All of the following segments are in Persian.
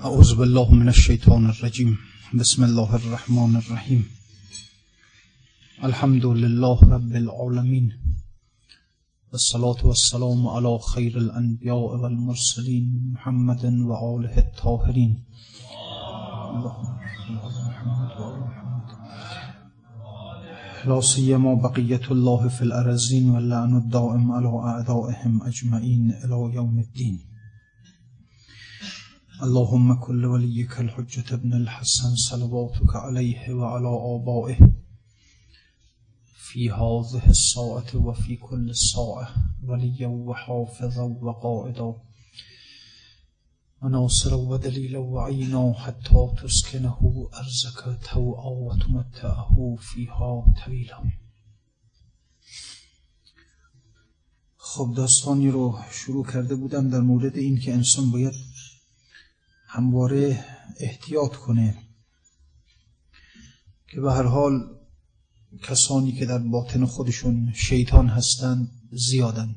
أعوذ بالله من الشيطان الرجيم. بسم الله الرحمن الرحيم. الحمد لله رب العالمين. والصلاة والسلام على خير الأنبياء والمرسلين محمد وآله الطاهرين. لا سيما بقية الله في الأرزين واللعن الدائم على أعدائهم أجمعين إلى يوم الدين. اللهم كل وليك الحجة ابن الحسن صلواتك عليه وعلى آبائه. في هذه الساعة وفي كل ساعة وليا وحافظا وقائدا. وناصرا ودليلا وعينا حتى تسكنه أرزك توعا وتمتعه فيها طويلا خب داستانی رو شروع کرده بودم در مورد این که انسان باید همواره احتیاط کنه که به هر حال کسانی که در باطن خودشون شیطان هستند زیادن.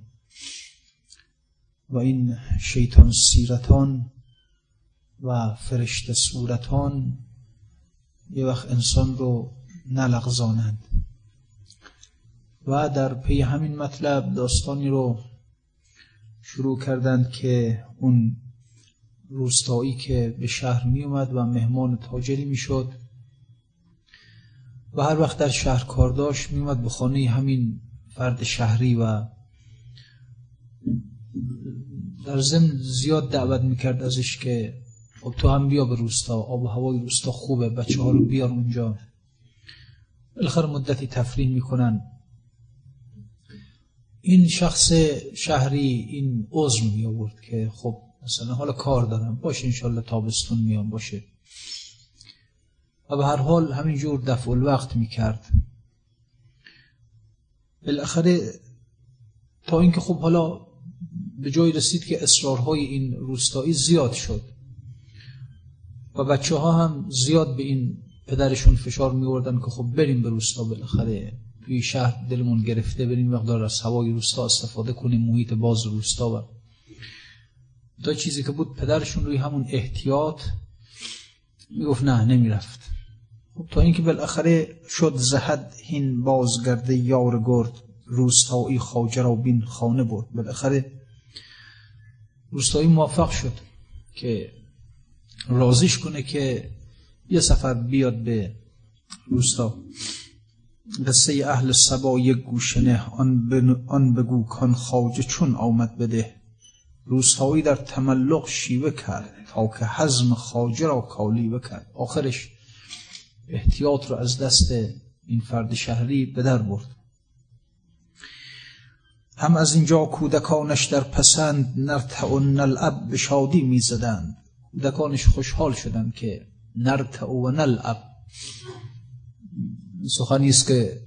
و این شیطان سیرتان و فرشته صورتان یه وقت انسان رو نلغزانند. و در پی همین مطلب داستانی رو شروع کردند که اون روستایی که به شهر می اومد و مهمان تاجری می شد و هر وقت در شهر کار داشت می اومد به خانه همین فرد شهری و در ضمن زیاد دعوت می‌کرد ازش که خب تو هم بیا به روستا آب و هوای روستا خوبه بچه ها رو بیار اونجا. بالاخره مدتی تفریح می‌کنن. این شخص شهری این عذر می آورد که خب مثلا حالا کار دارم. باشه انشالله تابستون میام باشه. و به هر حال همینجور دفع الوقت می‌کرد. بالاخره تا اینکه خب حالا به جای رسید که اصرارهای این روستایی زیاد شد و بچه ها هم زیاد به این پدرشون فشار میوردن که خب بریم به روستا بالاخره توی شهر دلمون گرفته بریم مقدار از هوای روستا استفاده کنیم محیط باز روستا و تا چیزی که بود پدرشون روی همون احتیاط می‌گفت نه نمی‌رفت. خب تا اینکه بالاخره شد زهد هین بازگرده یار گرد روستایی خاجه را بین خانه برد. بالاخره روستایی موفق شد که رازیش کنه که یه سفر بیاد به روستا. قصه اهل سبا یک گوشنه آن بگو کان خاجه چون آمد بده. روستایی در تملق شیوه کرد تا که حزم خاجه را کالیوه کرد آخرش احتیاط رو از دست این فرد شهری به در برد. هم از اینجا کودکانش در پسند نرتع و نلعب به شادی می زدند کودکانش خوشحال شدند که نرتع و نلعب سخنی است که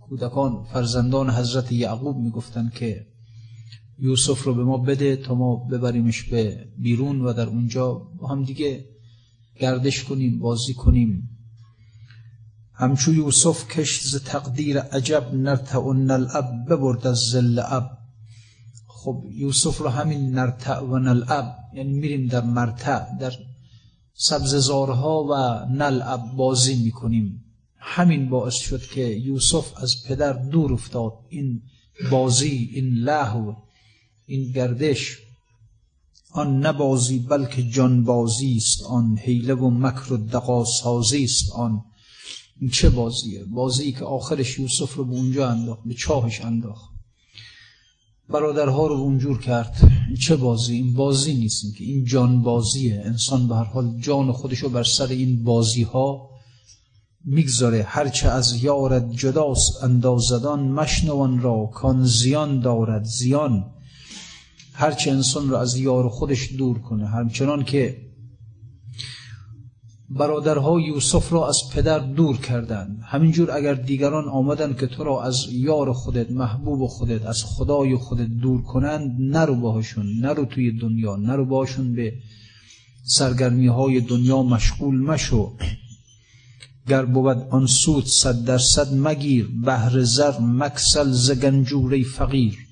کودکان فرزندان حضرت یعقوب می گفتند که یوسف رو به ما بده تا ما ببریمش به بیرون و در اونجا با هم دیگه گردش کنیم بازی کنیم. همچو یوسف کش ز تقدیر عجب نرتع و نلعب ببرد از زل اب. خب یوسف رو همین نرتع و نلعب یعنی میریم در مرتع در سبززارها و نلعب بازی می‌کنیم. همین باعث شد که یوسف از پدر دور افتاد. این بازی این لهو این گردش آن نبازی بلکه جان بازی است آن. حیله و مکر و دقا سازی است آن. این چه بازیه؟ بازی که آخرش یوسف رو به اونجا انداخت به چاهش انداخت. برادرها رو اونجور کرد. این چه بازی؟ این بازی نیست. که این جان بازیه انسان به هر حال جان خودش رو بر سر این بازی ها می‌گذاره هرچه از یارد جداست اندازدان مشنوان را کان زیان دارد زیان. هرچه انسان را از یار خودش دور کنه. همچنان که برادرها یوسف را از پدر دور کردند. همینجور اگر دیگران آمدن که تو را از یار خودت محبوب خودت از خدای خودت دور کنند نرو باهاشون نرو توی دنیا نرو باهاشون به سرگرمی های دنیا مشغول مشو. گر بود آن سود صد درصد مگیر بهر زر مکسل زگنجوری فقیر.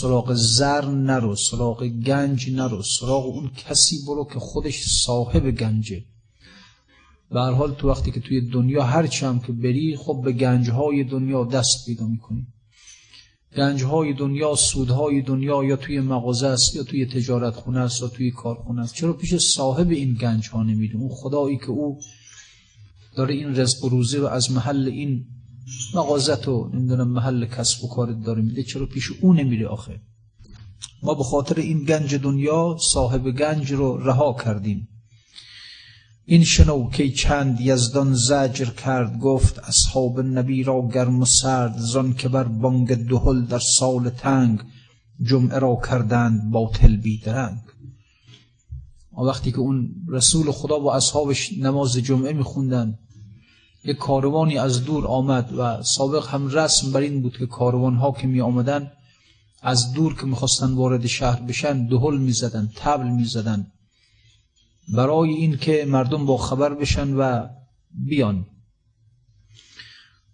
سراغ زر نرو سراغ گنج نرو سراغ اون کسی برو که خودش صاحب گنجه. به حال تو وقتی که توی دنیا هر هم که بری خب به گنجهای دنیا دست پیدا می‌کنی. گنجهای دنیا سودهای دنیا یا توی مغازه است یا توی تجارت خونه است یا توی کارخونه است. چرا پیش صاحب این گنج ها اون خدایی که او داره این رزق و روزی رو از محل این مغازت و نمی‌دونم محل کسب و کارت داره میده چرا پیش او نمیره آخه. ما به خاطر این گنج دنیا صاحب گنج رو رها کردیم. این شنو که چند یزدان زجر کرد گفت اصحاب نبی را گرم و سرد زان که بر بانگ دهل در سال تنگ جمعه را کردند باطل بیدرنگ وقتی که اون رسول خدا با اصحابش نماز جمعه میخوندن یک کاروانی از دور آمد و سابق هم رسم بر این بود که کاروان ها که می آمدن از دور که می‌خواستن وارد شهر بشن دهل می‌زدن تبل می‌زدن. برای این که مردم با خبر بشن و بیان.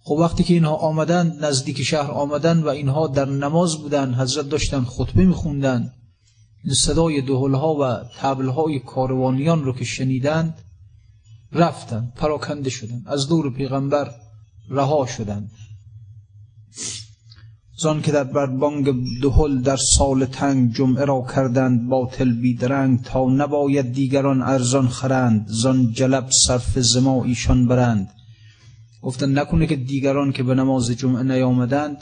خب وقتی که اینها آمدن نزدیک شهر آمدن و اینها در نماز بودن حضرت داشتن خطبه میخوندن این صدای دهل ها و تبل های کاروانیان رو که شنیدند رفتن پراکنده شدن از دور پیغمبر رها شدند زان که در بربانگ دهل در سال تنگ جمعه را کردند باطل بیدرنگ تا نباید دیگران ارزان خرند زان جلب صرف زما ایشان برند. گفتن نکنه که دیگران که به نماز جمعه نیامدند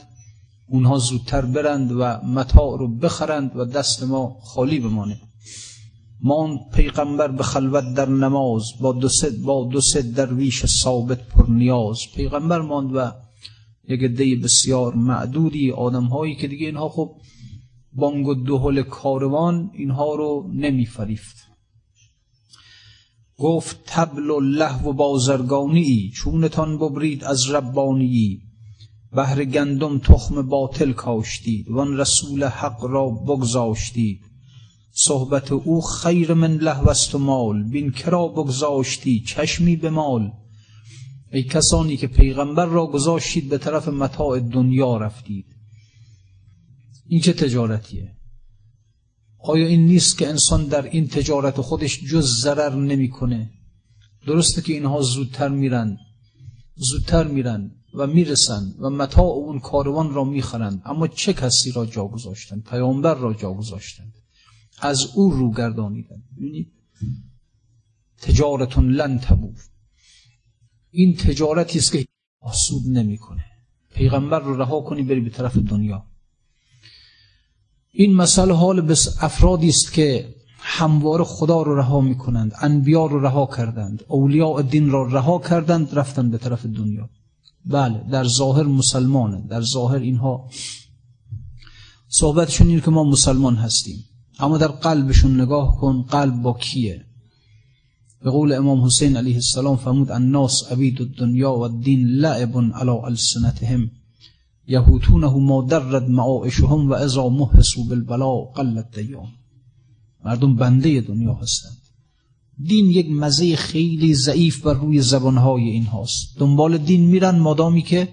اونها زودتر برند و متاع رو بخرند و دست ما خالی بمانه. ماند پیغمبر به خلوت در نماز با دو سه با دو سه درویش ثابت پر نیاز. پیغمبر ماند و یک عده بسیار معدودی آدم هایی که دیگه اینها خب بانگ و دهل کاروان اینها رو نمیفریفت. گفت تبل و له و بازرگانی چونتان ببرید از ربانی بهر گندم تخم باطل کاشتید وان رسول حق را بگذاشتید. صحبت او خیر من لهوست و مال. بین کرا بگذاشتی چشمی به مال. ای کسانی که پیغمبر را گذاشتید به طرف متاع دنیا رفتید. این چه تجارتیه؟ آیا این نیست که انسان در این تجارت خودش جز ضرر نمی‌کنه؟ درسته که اینها زودتر میرن زودتر میرن و می‌رسن و متاع اون کاروان را می‌خرند. اما چه کسی را جا گذاشتند پیامبر را جا گذاشتند. از او رو گردانیدن ببینید تجارتون لن تبور. این تجارتی است که آسود نمی‌کنه. پیغمبر رو رها کنی بری به طرف دنیا. این مسئله حال بس افرادی است که هموار خدا رو رها می‌کنند انبیا رو رها کردند اولیاء دین را رها کردند رفتن به طرف دنیا. بله در ظاهر مسلمانه در ظاهر اینها. صحبتشون اینه که ما مسلمان هستیم. اما در قلبشون نگاه کن قلب با کیه؟ به قول امام حسین علیه السلام فرمود الناس عبید الدنیا و الدین لعب علی السنتهم یهوتونه ما درد معائشهم و ازا محسو بالبلا قلت دیام مردم بنده دنیا هستند. دین یک مزه خیلی ضعیف بر روی زبانهای این هاست دنبال دین میرن مادامی که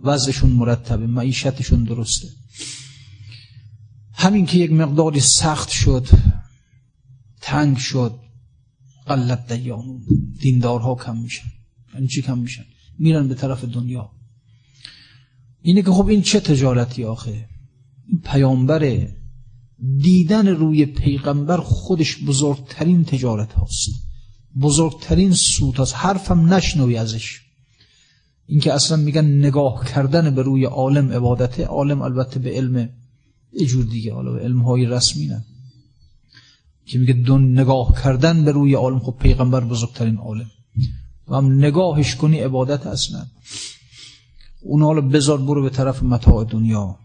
وضعشون مرتبه معیشتشون درسته. همین که یک مقداری سخت شد تنگ شد قلت دیانون دیندارها کم میشن. یعنی چی کم میشن؟ میرن به طرف دنیا. اینه که خب این چه تجارتی آخه؟ پیامبر دیدن روی پیغمبر خودش بزرگترین تجارت هاست. بزرگترین سود هاست. حرفم نشنوی ازش. اینکه اصلا میگن نگاه کردن به روی عالم عبادته عالم البته به علم یه جور دیگه. حالا علم های رسمی نه. که میگه دون نگاه کردن به روی عالم خب پیغمبر بزرگترین عالم. و هم نگاهش کنی عبادت اصلا اون حالا بذار برو به طرف متاع دنیا.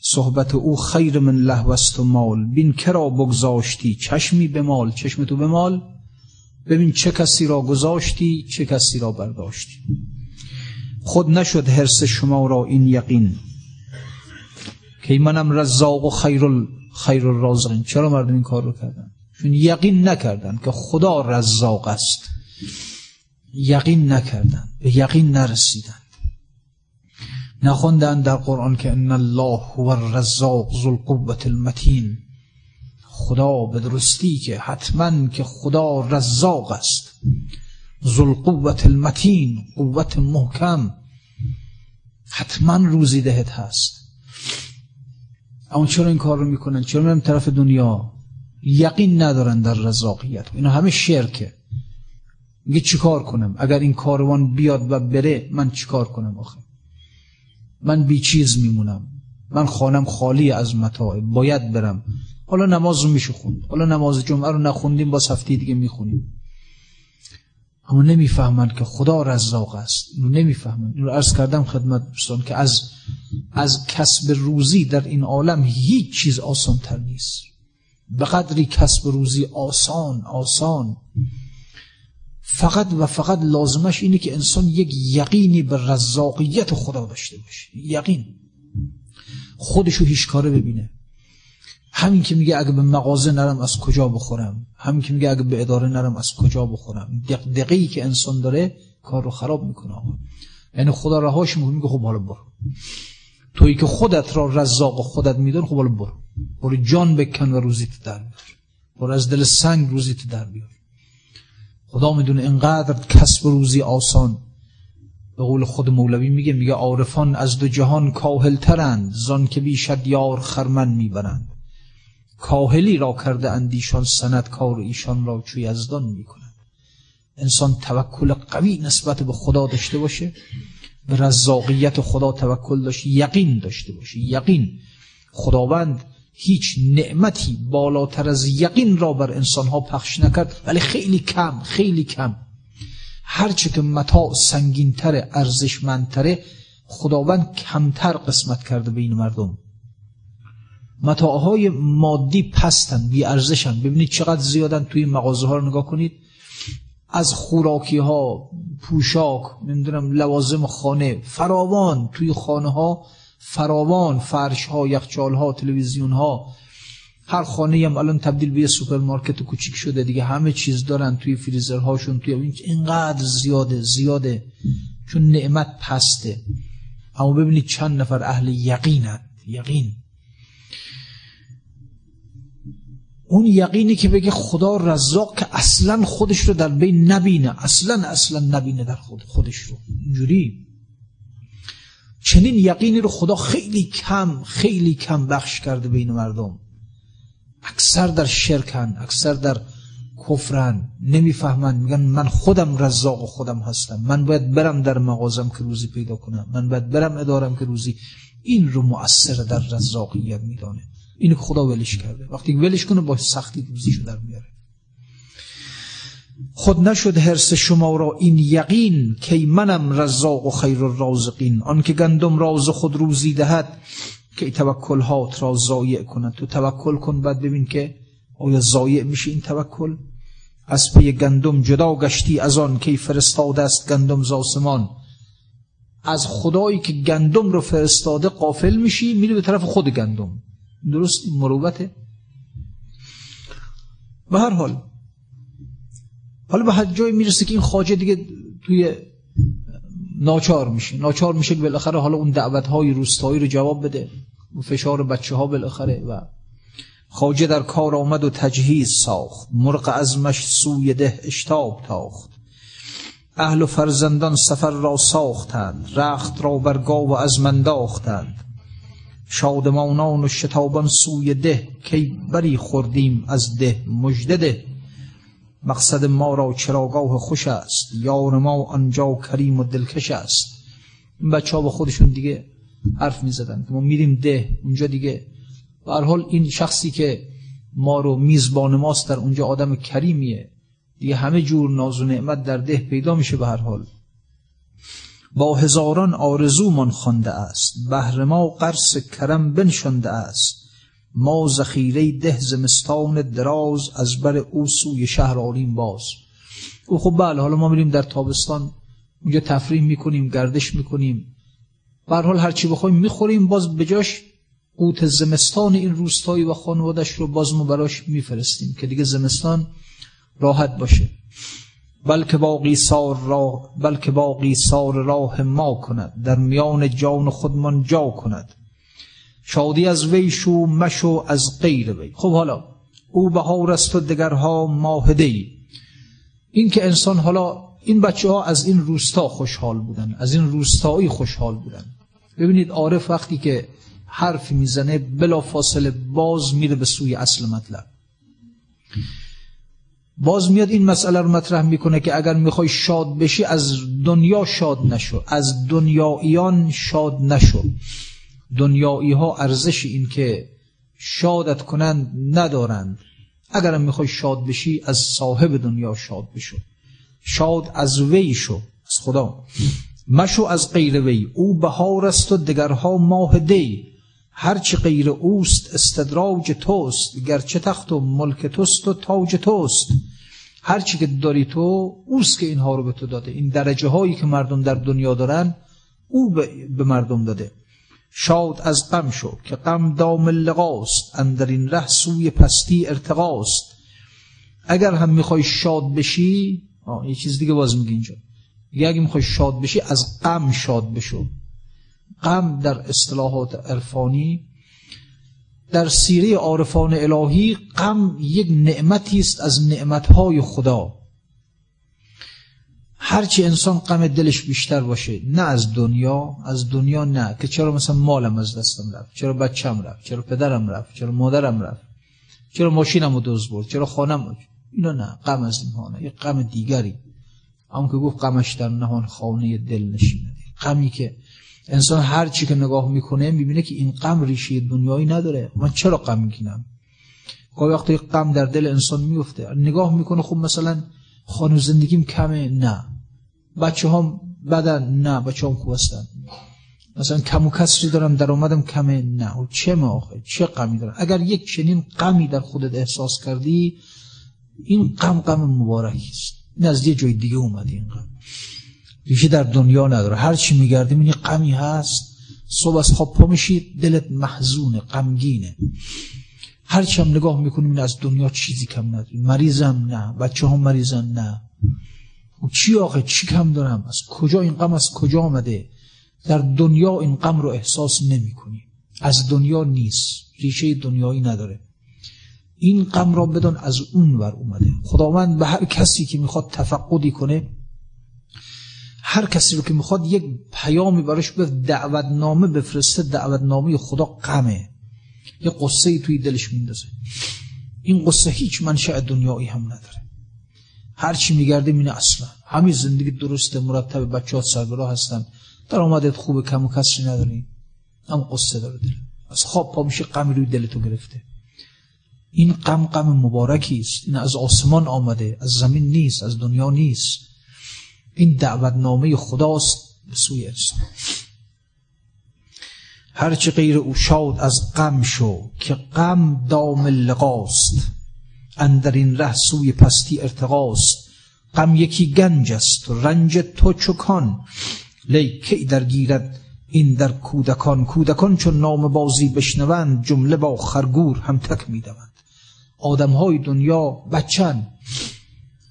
صحبت او خیر من لهوست و مال. بین کرا بگذاشتی؟ چشمی به مال. چشم تو به مال. ببین چه کسی را گذاشتی چه کسی را برداشتی. خود نشد حرس شما را این یقین. که منم رزاق و خیر. خیر الرازقین چرا مردم این کار رو کردن؟ چون یقین نکردن که خدا رزاق است. یقین نکردن. به یقین نرسیدن. نخوندن در قرآن که ان الله هو الرزاق ذو القوة المتین. خدا به درستی که حتما که خدا رزاق است. ذو القوة المتین. قوت محکم. حتما روزی دهت هست. اما چرا این کار رو می‌کنن؟ چرا میرن طرف دنیا؟ یقین ندارن در رزاقیت اینا همه شرکه. میگه چیکار کنم؟ اگر این کاروان بیاد و بره من چیکار کنم آخه؟ من بی چیز میمونم. من خانم خالی از متاع. باید برم. حالا نماز رو میشه خوند حالا نماز جمعه رو نخوندیم با هفته دیگه می‌خونیم. اما نمی‌فهمند که خدا رزاق است. اینو نمی‌فهمند. اینو عرض کردم خدمت دوستان که از از کسب روزی در این عالم هیچ چیز آسان تر نیست. به قدری کسب روزی آسان آسان. فقط و فقط لازمش اینه که انسان یک یقینی به رزاقیت خدا داشته باشه. یقین. خودشو هیچ کاره ببینه. همین که میگه اگه به مغازه نرم از کجا بخورم؟ همین که میگه اگه به اداره نرم از کجا بخورم؟ دقیقی که انسان داره کار رو خراب می‌کنه یعنی خدا رهاش میگه خب حالا برو. تویی که خودت را رزاق خودت میدون خب حالا برو. برو جان بکن و روزیت در بیار. برو از دل سنگ روزیت در بیار. خدا می‌دونه اینقدر کسب روزی آسان. به قول خود مولوی میگه میگه عارفان از دو جهان کاهلترند زان که بیشد یار خرمن می‌برند. کاهلی را کرده اندیشان سند کار ایشان را چوی یزدان می‌کنند. انسان توکل قوی نسبت به خدا داشته باشه به رزاقیت خدا توکل داشته یقین داشته باشه. یقین خداوند هیچ نعمتی بالاتر از یقین را بر انسانها پخش نکرد ولی خیلی کم خیلی کم. هرچه که متاع سنگینتره ارزشمندتره خداوند کمتر قسمت کرده بین مردم. متاعهای مادی پستن بی ارزشن ببینید چقدر زیادن توی مغازه ها رو نگاه کنید. از خوراکی ها پوشاک نمی‌دونم لوازم خانه فراوان. توی خانه ها فراوان فرش ها یخچال ها تلویزیون ها هر خانه هم الان تبدیل به یه سوپرمارکت کوچیک شده. دیگه همه چیز دارن توی فریزر هاشون توی اینقدر زیاده زیاده. چون نعمت پسته. اما ببینید چند نفر اهل یقینند یقین. اون یقینی که بگه خدا رزاق که اصلا خودش رو در بین نبینه. اصلا اصلا نبینه در خود خودش رو. اینجوری؟ چنین یقینی رو خدا خیلی کم خیلی کم بخش کرده بین مردم. اکثر در شرکن اکثر در کفرن. نمی‌فهمن. میگن من خودم رزاق و خودم هستم. من باید برم در مغازم که روزی پیدا کنم. من باید برم ادارم که روزی این رو مؤثر در رزاقیت میدانه. اینو که خدا ولش کرده. وقتی ولش کنه با سختی روزیشو در میاره. خود نشد حرس شما را این یقین که منم رزاق و خیر آن که گندم راز خود روزی دهد که توکل هات را زایع کند. تو توکل کن بعد ببین که آیا زایع میشه این توکل؟ از پی گندم جدا گشتی از آن که فرستاده است گندم زاسمان از خدایی که گندم رو فرستاده قافل میشی میری به طرف خود گندم. درست مروبته به هر حال حالا به هر جایی می‌رسه که این خاجه دیگه توی ناچار میشه. ناچار میشه که بالاخره حالا اون دعوت های روستایی رو جواب بده. و فشار بچه ها بالاخره و خاجه در کار آمد و تجهیز ساخت. مرق ازمش سوی ده اشتاب تاخت. اهل و فرزندان سفر را ساختند. رخت را برگاه و از منداختند شادمانان و شتابان سوی ده کی بری خوردیم از ده مجدده مقصد ما را چراگاه خوش است یار ما آنجا کریم و دلکش است. این بچه ها با خودشون دیگه حرف می زدن ما میریم ده اونجا دیگه. به حال این شخصی که ما رو میزبان ماست در اونجا آدم کریمیه. دیگه همه جور ناز و نعمت در ده پیدا میشه به هر حال. با هزاران آرزومان خوانده است. بهر ما قرص کرم بنشانده است. ما ذخیره ده زمستان دراز از بر او سوی شهر آریم باز. او خب بله حالا ما میریم در تابستان. اونجا تفریح می‌کنیم گردش می‌کنیم. به حال هرچی بخوایم می‌خوریم باز بجاش قوت زمستان این روستایی و خانوادش رو باز ما براش میفرستیم که دیگه زمستان راحت باشه. بلکه باقی سار راه بلکه باقی سار راه ما کند. در میان جان خودمان جا کند. شادی از وی شو مشو از غیر وی. خب حالا او بهار است و دگرها ماهده ای. این که انسان حالا این بچه ها از این روستا خوشحال بودن از این روستایی خوشحال بودن. ببینید عارف وقتی که حرف می‌زنه بلا فاصله باز میره به سوی اصل مطلب. باز میاد این مسئله رو مطرح می‌کنه که اگر می‌خوای شاد بشی از دنیا شاد نشو. از دنیاییان شاد نشو. دنیایی ها ارزش این که شادت کنند ندارند. اگرم می‌خوای شاد بشی از صاحب دنیا شاد بشو. شاد از وی شو. از خدا. مشو از غیر وی. او بهار است و دگرها ماه دی. هرچی غیر اوست استدراج توست گرچه تخت و ملک توست و تاج توست. هرچی که داری تو اوست که اینها رو به تو داده. این درجه هایی که مردم در دنیا دارن او به مردم داده. شاد از غم شو که غم دام لقاست اندر این ره سوی پستی ارتقاست. اگر هم می‌خوای شاد بشی یه چیز دیگه باز میگه اینجا. یه اگه می‌خوای شاد بشی از غم شاد بشو. غم در اصطلاحات عرفانی در سیره عارفان الهی غم یک نعمتی است از نعمتهای خدا. هرچی انسان غم دلش بیشتر باشه نه از دنیا از دنیا نه. که چرا مثلا مالم از دستم رفت چرا بچم رفت چرا پدرم رفت چرا مادرم رفت چرا ماشینم رو دوز برد چرا خانم اینا نه غم از اینها نه. یه غم دیگری. هم که گفت غمش در نهان خانه دل نشینه غمی که انسان هر چی که نگاه می‌کنه می‌بینه که این غم ریشه دنیایی نداره. من چرا غم میگینم گاهی وقتی غم در دل انسان میفته نگاه می‌کنه خب مثلا خانو زندگیم کمه؟ نه. بچه هم بدن؟ نه. بچه هم خوب هستن. مثلا کم و کسری دارم در اومدم کمه؟ نه. و چه آخه؟ چه غمی دارم؟ اگر یک چنین غمی در خودت احساس کردی این غم غم مبارکی است. جای دیگه اومده این غم. ریشه در دنیا نداره. هر چی میگردیم این غمی هست. صبح از خواب پا میشید دلت محزونه غمگینه. هر چی هم نگاه می‌کنیم این از دنیا چیزی کم نداری مریضم نه بچه هم مریضن نه. و چی آقا چی کم دارم؟ از کجا این غم از کجا آمده؟ در دنیا این غم رو احساس نمی کنی از دنیا نیست. ریشه دنیایی نداره. این غم را بدان از اون ور اومده. خداوند به هر کسی که می‌خواد تفقدی کنه هر کسی رو که می‌خواد یک پیامی براش به دعوتنامه بفرسته دعوتنامه خدا غمه یه قصه ای توی دلش میندازه. این قصه هیچ منشأ دنیایی هم نداره. هر چی میگرده مینه اصلا. همین زندگی درسته مرتب بچه ها سربراه هستن. در آمدت خوب کم و کسری نداری. هم قصه داره دل. از خواب پا میشه غمی روی دلتو گرفته. این غم غم مبارکی است. این از آسمان آمده. از زمین نیست از دنیا نیست. این دعوتنامه خداست به سوی انسان هرچه غیر او شاد از غم شو که غم دام لقاست اندر این ره سوی پستی ارتقاست. غم یکی گنج است رنج تو چکان؟ لی کی در گیرد این در کودکان؟ کودکان چون نام بازی بشنوند جمله با خرگور هم تک می‌دوند. آدم های دنیا بچن.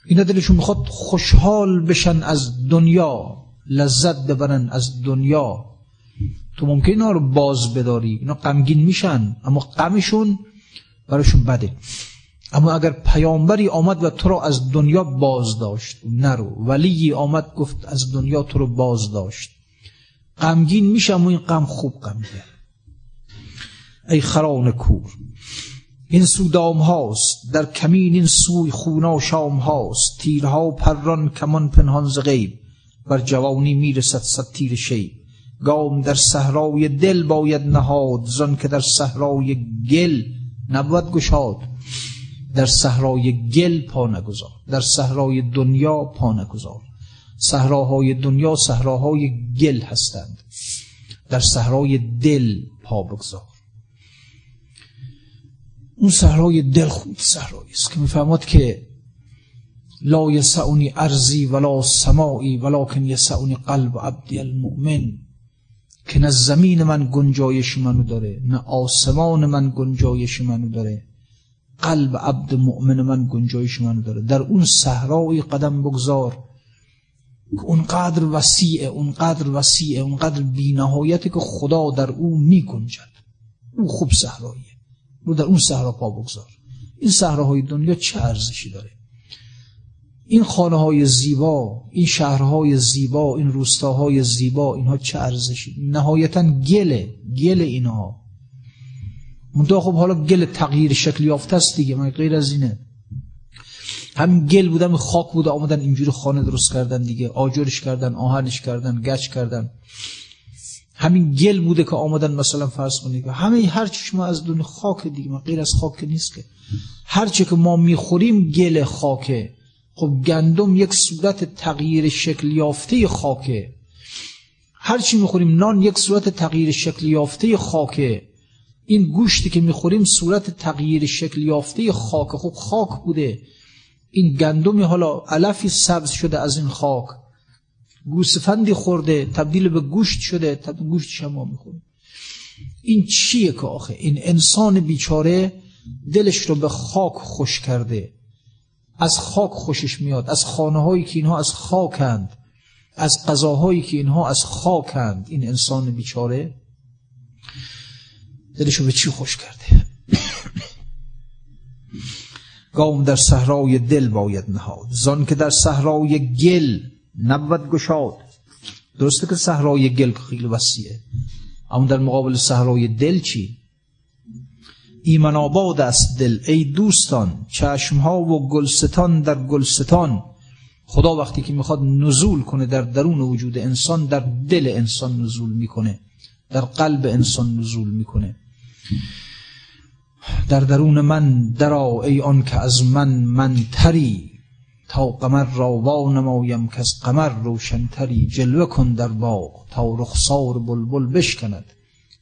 اینا دلشون می‌خواد خوشحال بشن از دنیا لذت ببرن از دنیا. تو ممکن اینا رو باز بداری اینا غمگین میشن اما غمشون براشون بده. اما اگر پیامبری آمد و تو رو از دنیا باز داشت نرو. ولی آمد گفت از دنیا تو رو باز داشت. غمگین میشم و این غم خوب غمگین ای خران کور. این سودام هاست در کمین این سوی خونا شام هاست. تیرها پران کمان پنهان ز غیب بر جوانی می‌رسد صد تیر شیب. گام در صحرای دل باید نهاد زن که در صحرای گل نبود گشاد. در صحرای گل پا نگذار در صحرای دنیا پا نگذار. صحراهای دنیا صحراهای گل هستند در صحرای دل پا بگذار. اون صحرای دل خوب صحرایی است که می‌فهمد که لا یسعونی ارزی ولا سماعی ولکن یسعونی قلب عبدی المؤمن که نه زمین من گنجایش منو داره نه آسمان من گنجایش منو داره قلب عبد مؤمن من گنجایش من داره. در اون صحرای قدم بگذار که اونقدر وسیعه اونقدر وسیعه اونقدر بینهایتی که خدا در او می گنجد او خوب صحراییه. رو در اون صحرا پا بگذار. این صحراهای دنیا چه ارزشی داره؟ این خانه های زیبا این شهرهای زیبا این روستاهای زیبا اینها چه ارزشی؟ نهایتا گله گل اینها. منتها خب حالا گل تغییر شکل یافته است دیگه من غیر از اینه. همین گل بودم خاک بوده آمدن اینجوری خانه درست کردن دیگه آجرش کردن آهنش کردن گچ کردن. همین گل بوده که آمدن مثلا فرض کنید همه هر چی ما از دنیا خاک دیگه ما غیر از خاک نیست که. هر چی که ما می‌خوریم گل خاکه. خب گندم یک صورت تغییر شکل یافته خاکه. هر چی می‌خوریم نان یک صورت تغییر شکل یافته خاکه. این گوشتی که می‌خوریم صورت تغییر شکل یافته خاک خب خاک بوده. این گندمی حالا علفی سبز شده از این خاک. گوسفندی خورده تبدیل به گوشت شده تبدیل گوشت شما می‌خوریم این چیه که آخه؟ این انسان بیچاره دلش رو به خاک خوش کرده. از خاک خوشش میاد. از خانه هایی که اینها از خاکند. از قضاهایی که اینها از خاکند. این انسان بیچاره دلشو به چی خوش کرده؟ گام در صحرای دل باید نهاد. زان که در صحرای گل نبود گشاد. درسته که صحرای گل خیلی وسیعه. اما در مقابل صحرای دل چی؟ ایمن آباد است دل. ای دوستان چشمها و گلستان در گلستان. خدا وقتی که می‌خواد نزول کنه در درون وجود انسان در دل انسان نزول می‌کنه. در قلب انسان نزول می‌کنه. در درون من درا ای آن که از من من تری قمر را وا نمایم که از قمر روشنتری جلوه کن در باغ تا رخسار بلبل بشکند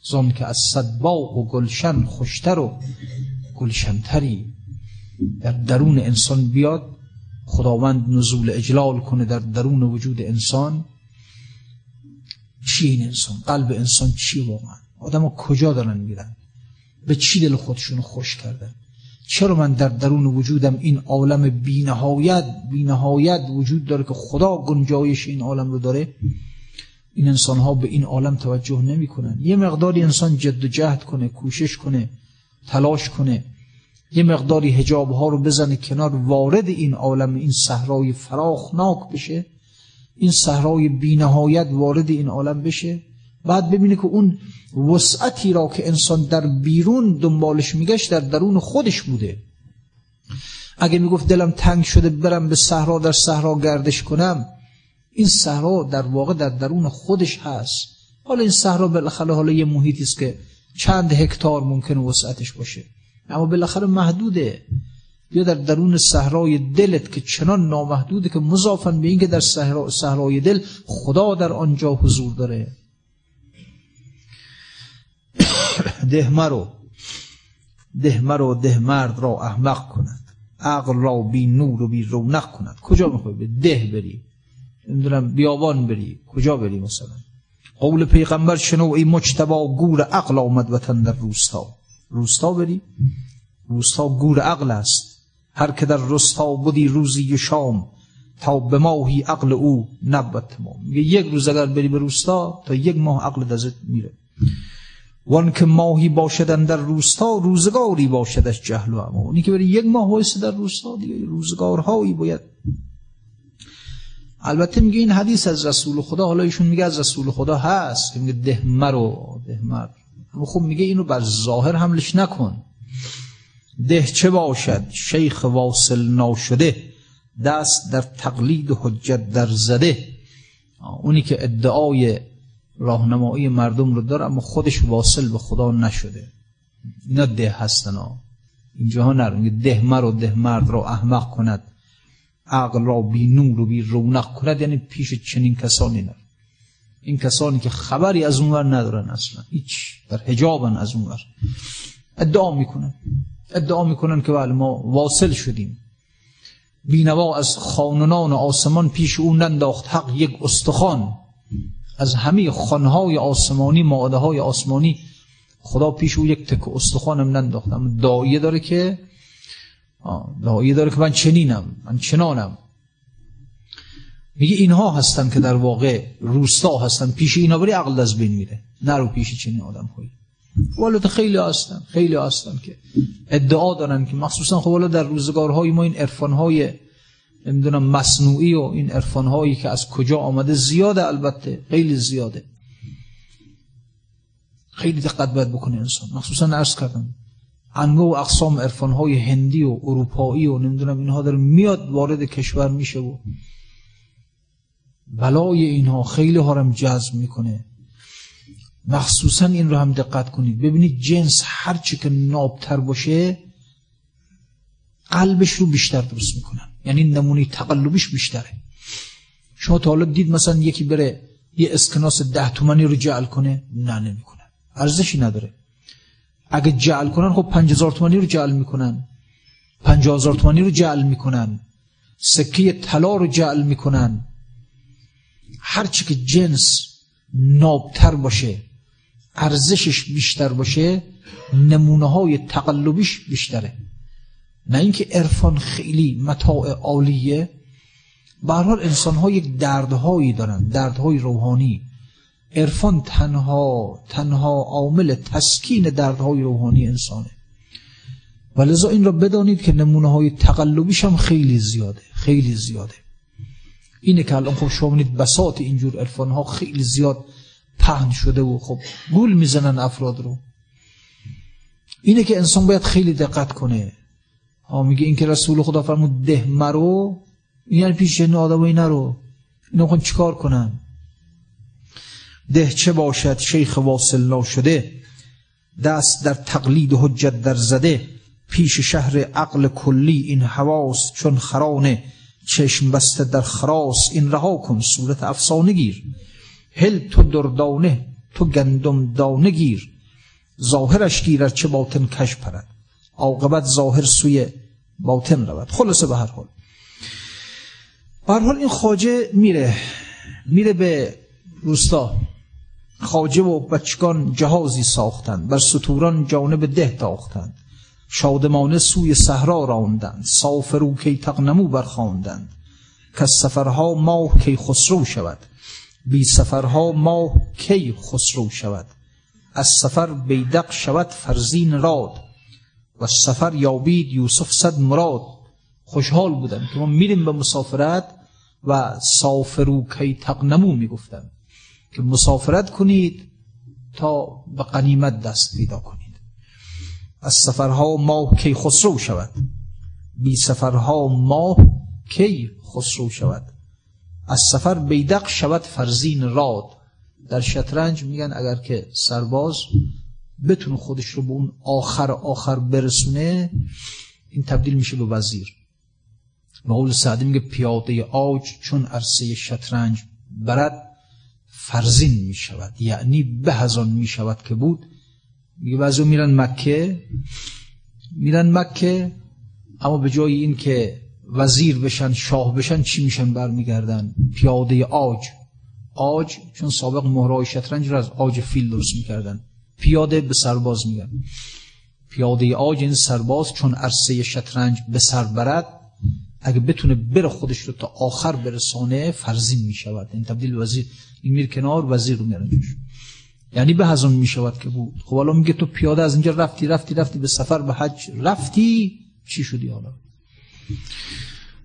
زان که از صد باغ و گلشن خوشتر و گلشنتری. در درون انسان بیاد خداوند نزول اجلال کنه در درون وجود انسان. چی این انسان؟ قلب انسان چی واقعا؟ آدم کجا دارن میرن؟ به چی دل خودشون خوش کردن؟ چرا من در درون وجودم این عالم بینهایت بینهایت وجود داره که خدا گنجایش این عالم رو داره؟ این انسان ها به این عالم توجه نمی کنن. یه مقداری انسان جد و جهد کنه کوشش کنه تلاش کنه. یه مقداری هجاب ها رو بزنه کنار وارد این عالم این صحرای فراخناک بشه. این صحرای بینهایت وارد این عالم بشه. بعد ببینه که اون وسعتی را که انسان در بیرون دنبالش میگشت در درون خودش بوده. اگه می‌گفت دلم تنگ شده برم به صحرا در صحرا گردش کنم این صحرا در واقع در درون خودش هست. حالا این صحرا بالاخره حالا یه محیطی است که چند هکتار ممکنه وسعتش باشه. اما بالاخره محدوده. یا در درون صحرای دلت که چنان نامحدوده که مضافن به اینکه در صحرای دل خدا در آنجا حضور داره. دهمرو دهمرو دهمرد را احمق کند. عقل را بی نور و بی رونق کند. کجا می‌خوای به ده بری؟ نمی‌دونم بیابان بری. کجا بری مثلا؟ قول پیغمبر شنو ای مجتبا گور عقل آمد وطن در روستا. روستا بری؟ روستا گور عقل است. هر که در روستا بودی روزی شام تا به ماهی عقل او نبود تمام. یک روز اگر بری به روستا تا یک ماه عقل دزت میره. وان که ماهی باشدن در روستا روزگاری باشدش جهل و اونی که بری یک ماه وایسه در روستا دیگه روزگارهایی باید. البته میگه این حدیث از رسول خدا حالا ایشون میگه از رسول خدا هست که میگه دهمر و دهمر خب میگه اینو بر ظاهر حملش نکن. ده چه باشد؟ شیخ واصل ناشده دست در تقلید و حجت در زده. اونی که ادعای راهنمایی مردم رو داره اما خودش واصل به خدا نشده. اینا ده هستن ها. اینجاها نرون ده مر و ده مرد را احمق کند. عقل را بی نور و بی رونق کند. یعنی پیش چنین کسانی نه این کسانی که خبری از اونور ندارن اصلا. هیچ. در حجابن از اونور ادعا می‌کنن. ادعا می‌کنن که بله ما واصل شدیم. بینوا از خانونان آسمان پیش اون ننداخت حق یک استخوان. از همه خانهای آسمانی ماده های آسمانی خدا پیش او یک تک استخوانم ننداخت اما دایه داره که دایی داره که من چنینم من چنانم. میگه اینها هستن که در واقع روستا هستن پیش اینا بری عقل از بین میره. نرو پیش چنین آدم هایی. ولات خیلی هستن خیلی هستن که ادعا دارن که مخصوصا خب در روزگارهای ما این عرفانهای نمی‌دونم مصنوعی و این عرفانهایی که از کجا آمده زیاده البته خیلی زیاده. خیلی دقت باید بکنه انسان. مخصوصا عرض کردم انواع و اقسام عرفانهای هندی و اروپایی و نمی‌دونم اینها داره میاد وارد کشور میشه و بلای اینها خیلی هارم جذب می‌کنه. مخصوصا این رو هم دقت کنید. ببینید جنس هرچی که نابتر باشه قلبش رو بیشتر درست می‌کنن. یعنی نمونه تقلبش بیشتره. شما تا حالا دید مثلا یکی بره یه اسکناس ده تومنی رو جعل کنه؟ نه نمی‌کنن ارزشی نداره. اگه جعل کنن خب پنج هزار تومنی رو جعل می‌کنن. پنج هزار تومنی رو جعل می‌کنن. سکه طلا رو جعل می‌کنن. هرچی که جنس نابتر باشه ارزشش بیشتر باشه نمونه های تقلبیش بیشتره. نه اینکه عرفان خیلی متاع عالیه. به حال انسان ها یک دردهایی دارن دردهای روحانی. عرفان تنها تنها عامل تسکین دردهای روحانی انسانه. و لذا این را بدانید که نمونه های تقلبیش هم خیلی زیاده خیلی زیاده. اینه که الان خب شما بینید بساط اینجور عرفان ها خیلی زیاد پهن شده و خب گول می‌زنن افراد رو. اینه که انسان باید خیلی دقت کنه. ها میگه این که رسول خدا فرمود ده مرو. این یعنی پیش جن آدمایی نرو اینا خون چیکار کنن؟ ده چه باشد شیخ واصل شده دست در تقلید حجت در زده؟ پیش شهر عقل کلی این حواس چون خرانه؟ چشم بسته در خراس؟ این رها کن صورت افسانه گیر. هل تو دردانه؟ تو گندم دانه گیر. ظاهرش گیر چه باطن کش پرد؟ عاقبت ظاهر سوی باطن رود. خلاصه به هر حال. به هر حال این خاجه میره میره به روستا. خاجه و بچگان جهازی ساختند بر سطوران جانب ده تاختند. شادمانه سوی صحرا راندند سافرو کی تقنمو برخواندند که سفرها ماه کی خسرو شود بی سفرها ماه کی خسرو شود. از سفر بیدق شود فرزین راد. و سفر یابید یوسف صد مراد. خوشحال بودن که ما میریم به مسافرت و سافرو کی تقنمو می‌گفتن که مسافرت کنید تا به قنیمت دست پیدا کنید. از سفرها ماه کی خسرو شود. بی سفرها ماه کی خسرو شود. از سفر بیدق شود فرزین راد. در شطرنج میگن اگر که سرباز بتونه خودش رو به اون آخر آخر برسونه این تبدیل میشه به وزیر. قول سعدی میگه پیاده آج چون عرصه شطرنج برد فرزین می‌شود. یعنی به هزان می‌شود که بود. میگه بعضی میرن مکه میرن مکه اما به جای این که وزیر بشن شاه بشن چی میشن برمیگردن؟ پیاده آج آج چون سابق مهرای شطرنج رو از آج فیل درست می‌کردن. پیاده به سرباز میگن پیاده آج این سرباز چون عرصه شطرنج به سر برد اگه بتونه بره خودش رو تا آخر برسانه فرزین می‌شود. این تبدیل وزیر این میر کنار وزیر رو میارن یعنی به هزون می‌شود که بود. خب حالا میگه تو پیاده از اینجا رفتی رفتی رفتی به سفر به حج رفتی؟ چی شدی حالا؟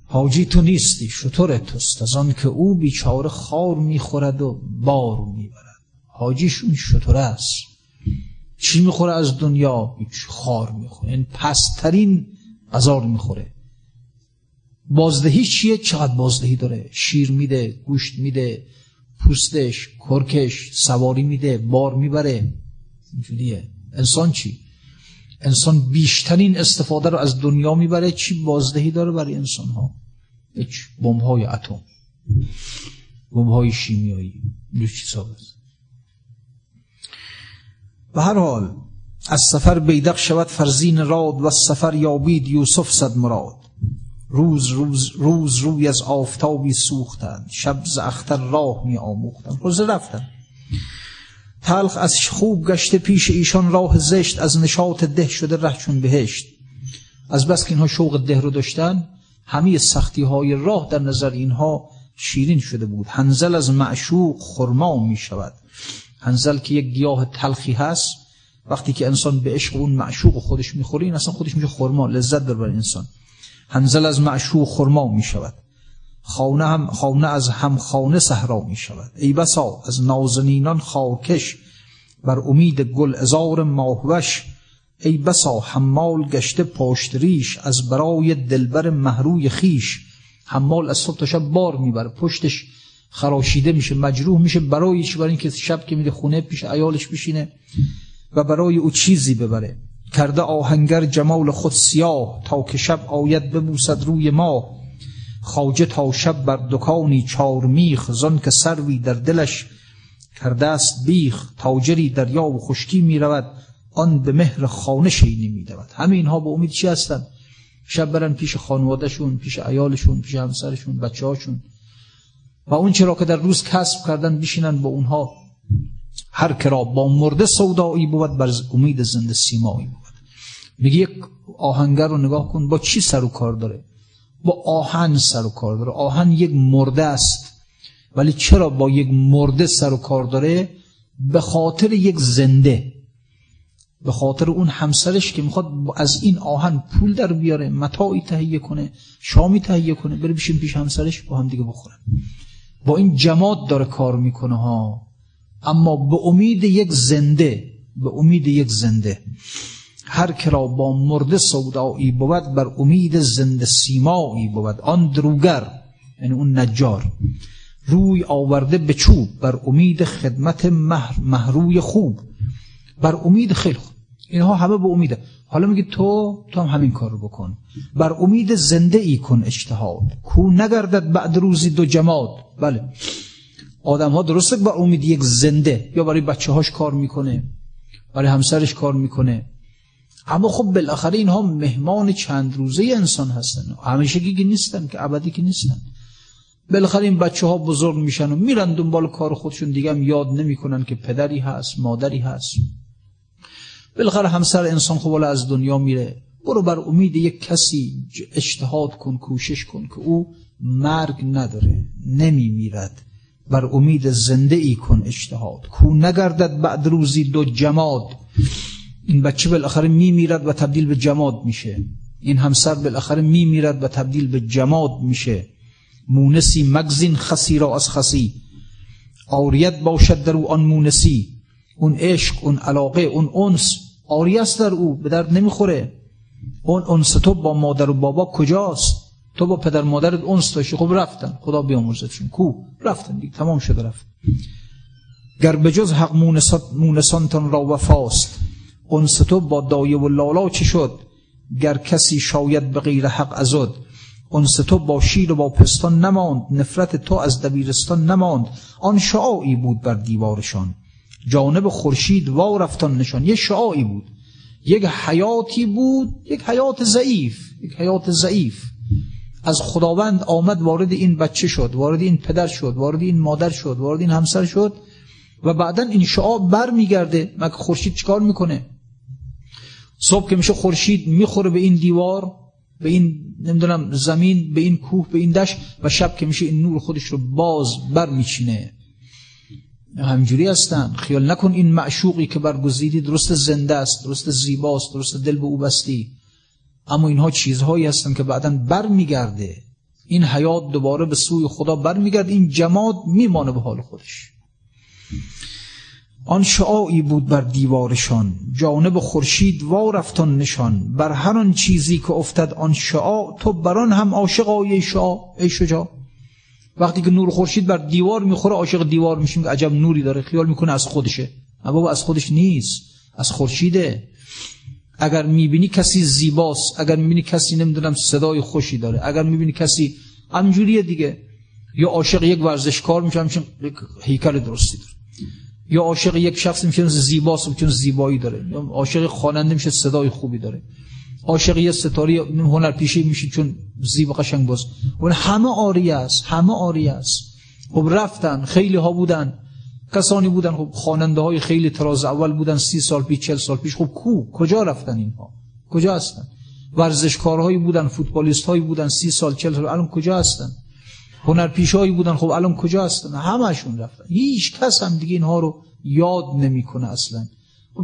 حاجی تو نیستی شطور توست. از آن که او بیچاره خار می‌خورد و بار می‌برد. حاجیشون شطور است. چی می‌خوره از دنیا؟ خار می‌خوره. این پسترین ازار می‌خوره. بازدهی چیه؟ چقدر بازدهی داره؟ شیر میده گوشت میده پوستش کرکش سواری میده بار می‌بره. اینجوریه. انسان چی؟ انسان بیشترین استفاده رو از دنیا می‌بره. چی بازدهی داره برای انسان ها هیچ. بمب های اتم. بمب های شیمیایی چی ثابت به هر حال از سفر بیدق شود فرزین راد و سفر یابید یوسف صد مراد. روز روز روز روی از آفتابی سوختند. شب ز اختر راه می آموختند. روز رفتن. تلخ از خوب گشته پیش ایشان راه زشت از نشاط ده شده ره چون بهشت. از بس که اینها شوق ده رو داشتن همه سختی های راه در نظر اینها شیرین شده بود. هنزل از معشوق خرما می شود. هنزل که یک گیاه تلخی هست وقتی که انسان به عشق اون معشوق خودش می‌خوره این اصلا خودش میشه خرما لذت در بر انسان. هنزل از معشوق خرما می شود خانه, هم خانه از هم خانه صحرا می شود ای بسا از نازنینان خاکش بر امید گل ازار ماهوش. ای بسا حمال گشته پشت از برای دلبر محروی خیش. حمال از صبح تا شب بار می‌بره پشتش خراشیده میشه مجروح میشه برای چی؟ برای اینکه شب که میده خونه پیش ایالش بشینه و برای او چیزی ببره. کرده آهنگر جمال خود سیاه تا که شب آید ببوسد روی ما. خواجه تا شب بر دکانی چار میخ زن که سروی در دلش کرده است بیخ. تاجری دریا و خشکی می‌رود آن به مهر خانه شینی میدود همه اینها به امید چی هستن؟ شب برن پیش خانوادهشون پیش ایالشون پیش همسرشون بچه هاشون و اون چرا که در روز کسب کردن بشینن با اونها. هر کرا با مرده سودایی بود بر امید زنده سیمایی بود. میگه یک آهنگر رو نگاه کن با چی سر و کار داره؟ با آهن سر و کار داره. آهن یک مرده است. ولی چرا با یک مرده سر و کار داره؟ به خاطر یک زنده. به خاطر اون همسرش که می‌خواد از این آهن پول در بیاره متاعی تهیه کنه شامی تهیه کنه بره بشین پیش همسرش با هم دیگه بخورن. با این جماد داره کار می‌کنه ها. اما به امید یک زنده به امید یک زنده. هر کرا با مرده سودایی بود بر امید زنده سیمایی بود. آن دروگر یعنی اون نجار روی آورده به چوب بر امید خدمت مهر مهروی خوب. بر امید خیلی خوب. اینها همه به امیده حالا میگه تو تو هم همین کار رو بکن. بر امید زنده ای کن اجتهاد. کو نگردد بعد روزی دو جماد. بله. آدم ها درسته بر امید یک زنده یا برای بچه هاش کار می‌کنه برای همسرش کار می‌کنه. اما خب بالاخره اینها مهمان چند روزه انسان هستن. همیشه که نیستن که ابدی که نیستن. بالاخره این بچه ها بزرگ میشن و میرن دنبال کار خودشون. دیگه هم یاد نمی‌کنن که پدری هست مادری هست. بالاخره همسر انسان خب از دنیا میره. برو بر امید یک کسی اجتهاد کن کوشش کن که او مرگ نداره نمی میرد بر امید زنده ای کن اجتهاد. کو نگردد بعد روزی دو جماد. این بچه بالاخره می میرد و تبدیل به جماد میشه. این همسر بالاخره می میرد و تبدیل به جماد میشه. مونسی مگزین خسی را از خسی. عاریت باشد در آن مونسی. اون عشق اون علاقه اون انس. عاریه است در او به درد نمی‌خوره اون انس تو با مادر و بابا کجاست تو با پدر مادرت انس داشتی خب رفتن خدا بیامرزتشون کو رفتن دیگه تمام شده رفت گر به جز حق مونسانتان را وفاست انس تو با دایه و لالا چی شد گر کسی شاید به غیر حق عضد انس تو با شیر و با پستان نماند نفرت تو از دبیرستان نماند آن شعاعی بود بر دیوارشان جانب خورشید وا رفتان نشان. یه شعاعی بود. یک حیاتی بود یک حیات ضعیف یک حیات ضعیف. از خداوند آمد وارد این بچه شد وارد این پدر شد وارد این مادر شد وارد این همسر شد و بعدا این شعاع بر میگرده مگه خورشید چیکار می‌کنه؟ صبح که میشه خورشید می‌خوره به این دیوار به این نمی‌دونم زمین به این کوه به این دشت و شب که میشه این نور خودش رو باز بر میچینه همجوری هستن. خیال نکن این معشوقی که برگزیدی درست زنده است درست زیباست درست دل به او بستی. اما اینها چیزهایی هستن که بعدا بر میگرده این حیات دوباره به سوی خدا بر میگرده این جماد میمانه به حال خودش. آن شعاعی بود بر دیوارشان. جانب خورشید وا رفتان نشان. بر هر آن چیزی که افتد آن شعاع. تو بران هم عاشق ای شعاع. ای شجاع. وقتی که نور خورشید بر دیوار می‌خوره عاشق دیوار میشیم که عجب نوری داره خیال می‌کنه از خودشه. اما بابا از خودش نیست از خورشیده. اگر می‌بینی کسی زیباست اگر می‌بینی کسی نمی‌دونم صدای خوشی داره اگر می‌بینی کسی همجوریه دیگه. یا عاشق یک ورزشکار میشه همچون یک هیکل درستی داره. یا عاشق یک شخص میشه زیباست چون زیبایی داره. یا عاشق خواننده میشه صدای خوبی داره. عاشق یه ستاره هنر پیشه میشه چون زیب قشنگ باز. اون همه آری است همه آری است. خب رفتن خیلی ها بودن کسانی بودن خب خواننده های خیلی تراز اول بودن سی سال پیش چل سال پیش. خب کو؟ کجا رفتن اینها؟ کجا هستن؟ ورزشکارهایی بودن فوتبالیست هایی بودن سی سال چل سال. الان کجا هستن؟ هنرپیشهایی بودن خب الان کجا هستن؟ همشون رفتن. هیچ کس هم دیگه اینها رو یاد نمی‌کنه اصلا.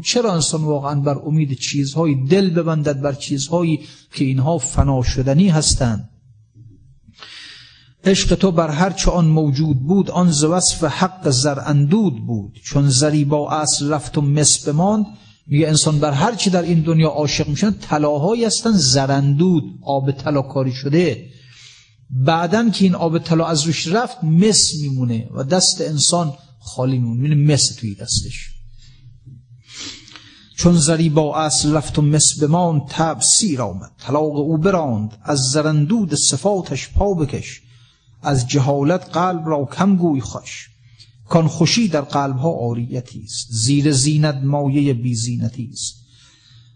چرا انسان واقعا بر امید چیزهایی دل ببندد بر چیزهایی که اینها فنا شدنی هستند؟ عشق تو بر هر چه آن موجود بود آن ز وصف حق زر اندود بود. چون زری با اصل رفت و مس بماند میگه انسان بر هر چی در این دنیا عاشق میشن طلاهایی هستن زرندود آب طلا کاری شده. بعدن که این آب طلا از روش رفت مس میمونه و دست انسان خالی میمونه. مس توی دستش. چون زری با اصل رفت و مس بمان تب سیر آمد. طلاق او براند. از زرندود صفاتش پا بکش. از جهالت قلب را کم گوی خوش. کان خوشی در قلب ها آریتی است. زیر زینت مایه بی زینتی است.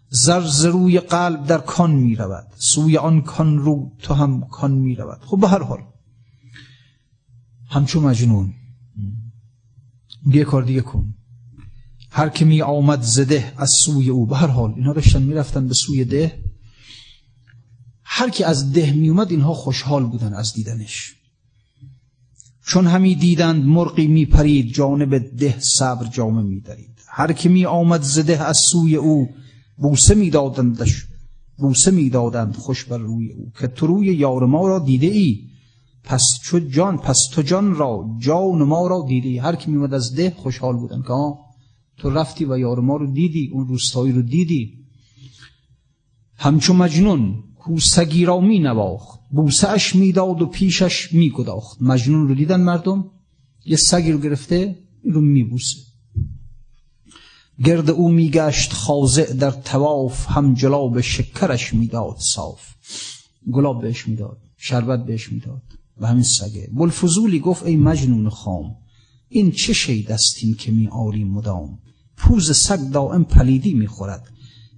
زر روی قلب در کان می رود. سوی آن کان رو تو هم کان می رود. خب به هر حال. همچون مجنون. یه کار دیگه کن. هر که می آمد زده از سوی او به هر حال اینها داشتن می‌رفتن به سوی ده. هر کی از ده می اومد اینها خوشحال بودن از دیدنش. چون همی دیدند مرقی می پرید جانب ده صبر جامه می دارید هر که می آمد زده از سوی او بوسه می دادندش بوسه می دادند خوش بر روی او که تو روی یار ما را دیده ای پس چو جان پس تو جان را جان ما را دیده ای هر کی می از ده خوشحال بودن. که تو رفتی و یار ما رو دیدی اون روستایی رو دیدی. همچو مجنون کو سگی را می نواخت بوسه اش می‌داد و پیشش میگداخت مجنون رو دیدن مردم یه سگی رو گرفته این رو میبوسه گرد او میگشت خاضع در تواف هم جلاب شکرش می‌داد صاف. گلاب بهش می‌داد شربت بهش می‌داد و همین سگه. بلفزولی گفت ای مجنون خام این چه شید استین که می آری مدام؟ پوز سگ دائم پلیدی می‌خورد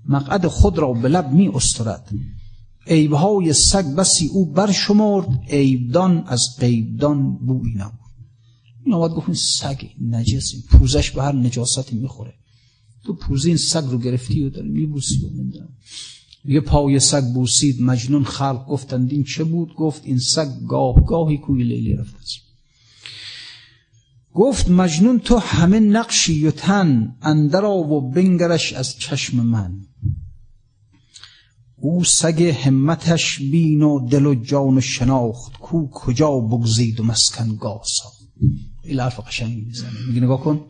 مقعد خود را به لب می استرد. عیبهای سگ بسی او برشمرد. عیبدان از غیبدان بویی نبود. این آمد گفت این سگ نجس پوزش به هر نجاستی می‌خوره تو پوزه این سگ رو گرفتی و داری میبوسی و نمی‌دونم. یه پای سگ بوسید مجنون خلق گفتند این چه بود؟ گفت این سگ گاه گاهی کوی لیلی رفت گفت مجنون تو همه نقشی و تن اندرا و بنگرش از چشم من. او سگ همتش بین و دل و جان و شناخت کو کجا بگزید و مسکن گاه ساخت این حرف قشنگی می‌زنه. میگه نگاه کن.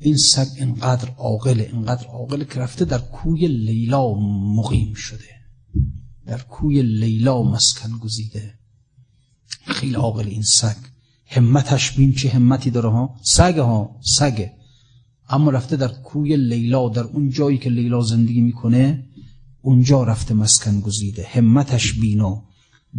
این سگ اینقدر عاقله اینقدر عاقله که رفته در کوی لیلا مقیم شده. در کوی لیلا مسکن گزیده. خیلی عاقل این سگ. همتش بین چه همتی داره ها؟ سگ ها سگه. اما رفته در کوی لیلا در اون جایی که لیلا زندگی می‌کنه اونجا رفته مسکن گزیده. همتش بینا.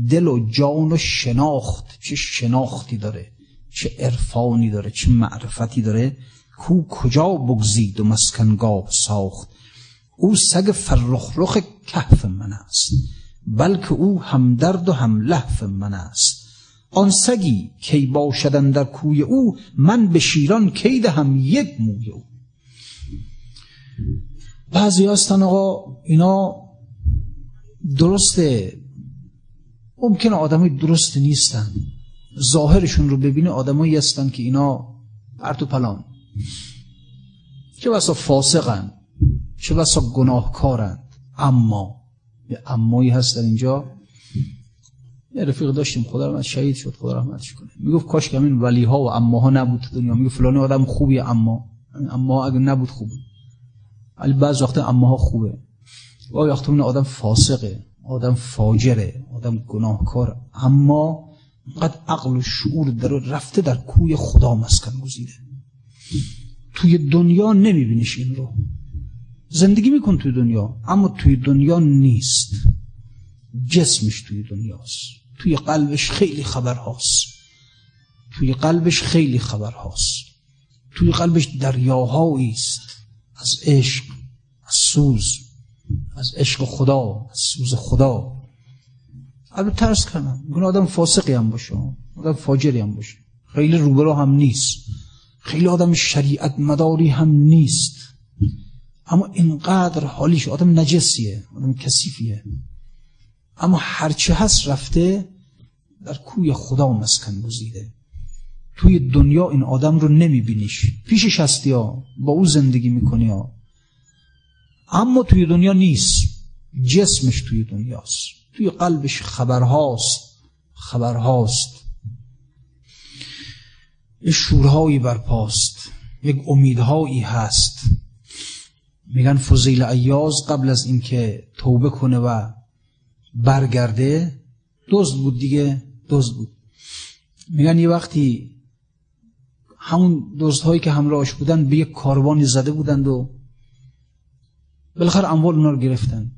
دل و جان و شناخت. چه شناختی داره چه عرفانی داره چه معرفتی داره. کو کجا بگزید و مسکنگاه ساخت؟ او سگ فرخرخ کهف من است بلکه او هم درد و هم لحف من است. آن سگی کی باشدن در کوی او من به شیران کی هم یک موی او. بعضی هستن آقا اینا درسته. ممکنه آدمای درست نیستن. ظاهرشون رو ببینه آدمایی هستن که اینا پرت و پلان. چه بسا فاسقن چه بسا گناهکارند اما یه امایی هست در اینجا. یه رفیق داشتیم خدا رحمت شهید شد خدا رحمتش کنه. می‌گفت کاش که همین ولی ها و اماها نبود دنیا. می‌گفت فلانی آدم خوبی اما اما اگه نبود خوبه ولی بعض وقت اماها خوبه. و وقت اون آدم فاسقه آدم فاجره آدم گناهکار. اما قد عقل و شعور در رفته در کوی خدا مسکن گزیده. توی دنیا نمیبینیش این رو. زندگی میکن توی دنیا اما توی دنیا نیست. جسمش توی دنیاست. توی قلبش خیلی خبر هاست توی قلبش خیلی خبر هاست توی قلبش دریاهایی است. از عشق از سوز از عشق خدا از سوز خدا. البته ترس کنم. میگن آدم فاسقی هم باشه. آدم فاجری هم باشه. خیلی روبرو هم نیست. خیلی آدم شریعت مداری هم نیست. اما اینقدر حالیش. آدم نجسیه. آدم کسیفیه اما هرچه هست رفته در کوی خدا مسکن گزیده. توی دنیا این آدم رو نمیبینیش. پیشش هستی ها با او زندگی می‌کنی ها. اما توی دنیا نیست. جسمش توی دنیاست. توی قلبش خبرهاست. خبرهاست. یه شورهایی برپاست. یک امیدهایی هست. میگن فضیل ایاز قبل از اینکه توبه کنه و برگرده دزد بود دیگه دزد بود. میگن یه وقتی همون دزدهایی که همراهش بودن به یک کاروانی زده بودند و بالاخره اموال اونا رو گرفتن.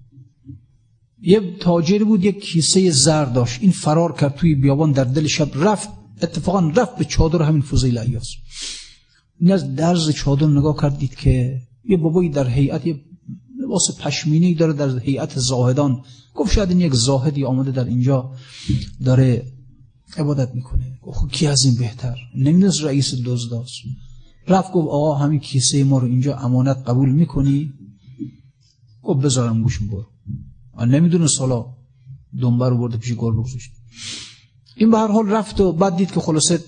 یه تاجری بود یک کیسه زر داشت. این فرار کرد توی بیابان در دل شب رفت اتفاقا رفت به چادر همین فضیل ایاس. این از درز چادر نگاه کردید که یه بابایی در هیئت یه لباس پشمینی داره در هیئت زاهدان. گفت شاید این یک زاهدی آمده در اینجا داره عبادت می‌کنه. گفت کی از این بهتر؟ نمی‌دونست رئیس دزداست. رفت گفت آقا همین کیسه ما رو اینجا امانت قبول می‌کنی؟ گفت بذارم گوشم برو نمی‌دونه سالا دنبه رو برده پیش گربه گذاشت. این به هر حال رفت و بعد دید که خلاصه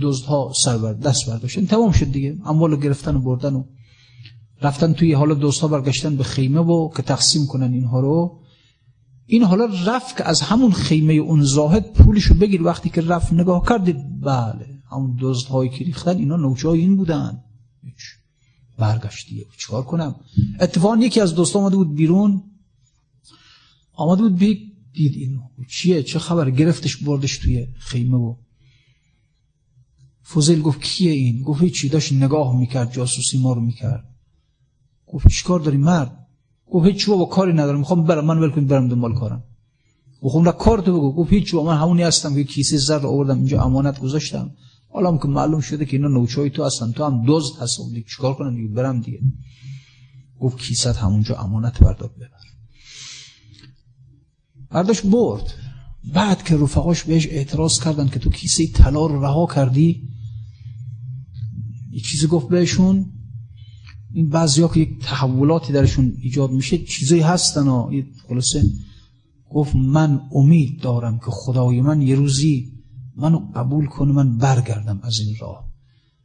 دزدها سر بر دست برداشتن. تمام شد دیگه. اموال گرفتن و بردن و رفتن توی حالا دوستا برگشتن به خیمه و که تقسیم کنن اینها رو این حالا رفت که از همون خیمه اون زاهد پولشو بگیر. وقتی که رفت نگاه کردید بله همون هایی که ریختن اینا نوچه های این بودن. برگشت دیگه چیکار کنم؟ اتفاقا یکی از دوستا آمده بود بیرون. آمده بود بی دید اینو. چیه؟ چه خبر گرفتش بردش توی خیمه و فوزیل گفت کیه این؟ گفت چی داشت نگاه می‌کرد جاسوسی ما رو می‌کرد. گفت چیکار داری مرد؟ گفت هیچ با کاری ندارم. می‌خوام برم من ول برم دنبال کارم. گفتم را کار تو بگو. گفت هیچ من همونی هستم که کیسه زر آوردم اینجا امانت گذاشتم. حالا که معلوم شده که اینا نوچای تو هستن. تو هم دزد هست دیگه چیکار کنم دیگه برم دیگه. گفت کیسه همونجا امانت بردار ببر. برداشت برد. بعد که رفقاش بهش اعتراض کردن که تو کیسه طلا رو رها کردی یه چیزی گفت بهشون. این بعضی ها که یک تحولاتی درشون ایجاد میشه چیزایی هستن و خلاصه گفت من امید دارم که خدای من یه روزی منو قبول کنه من برگردم از این راه.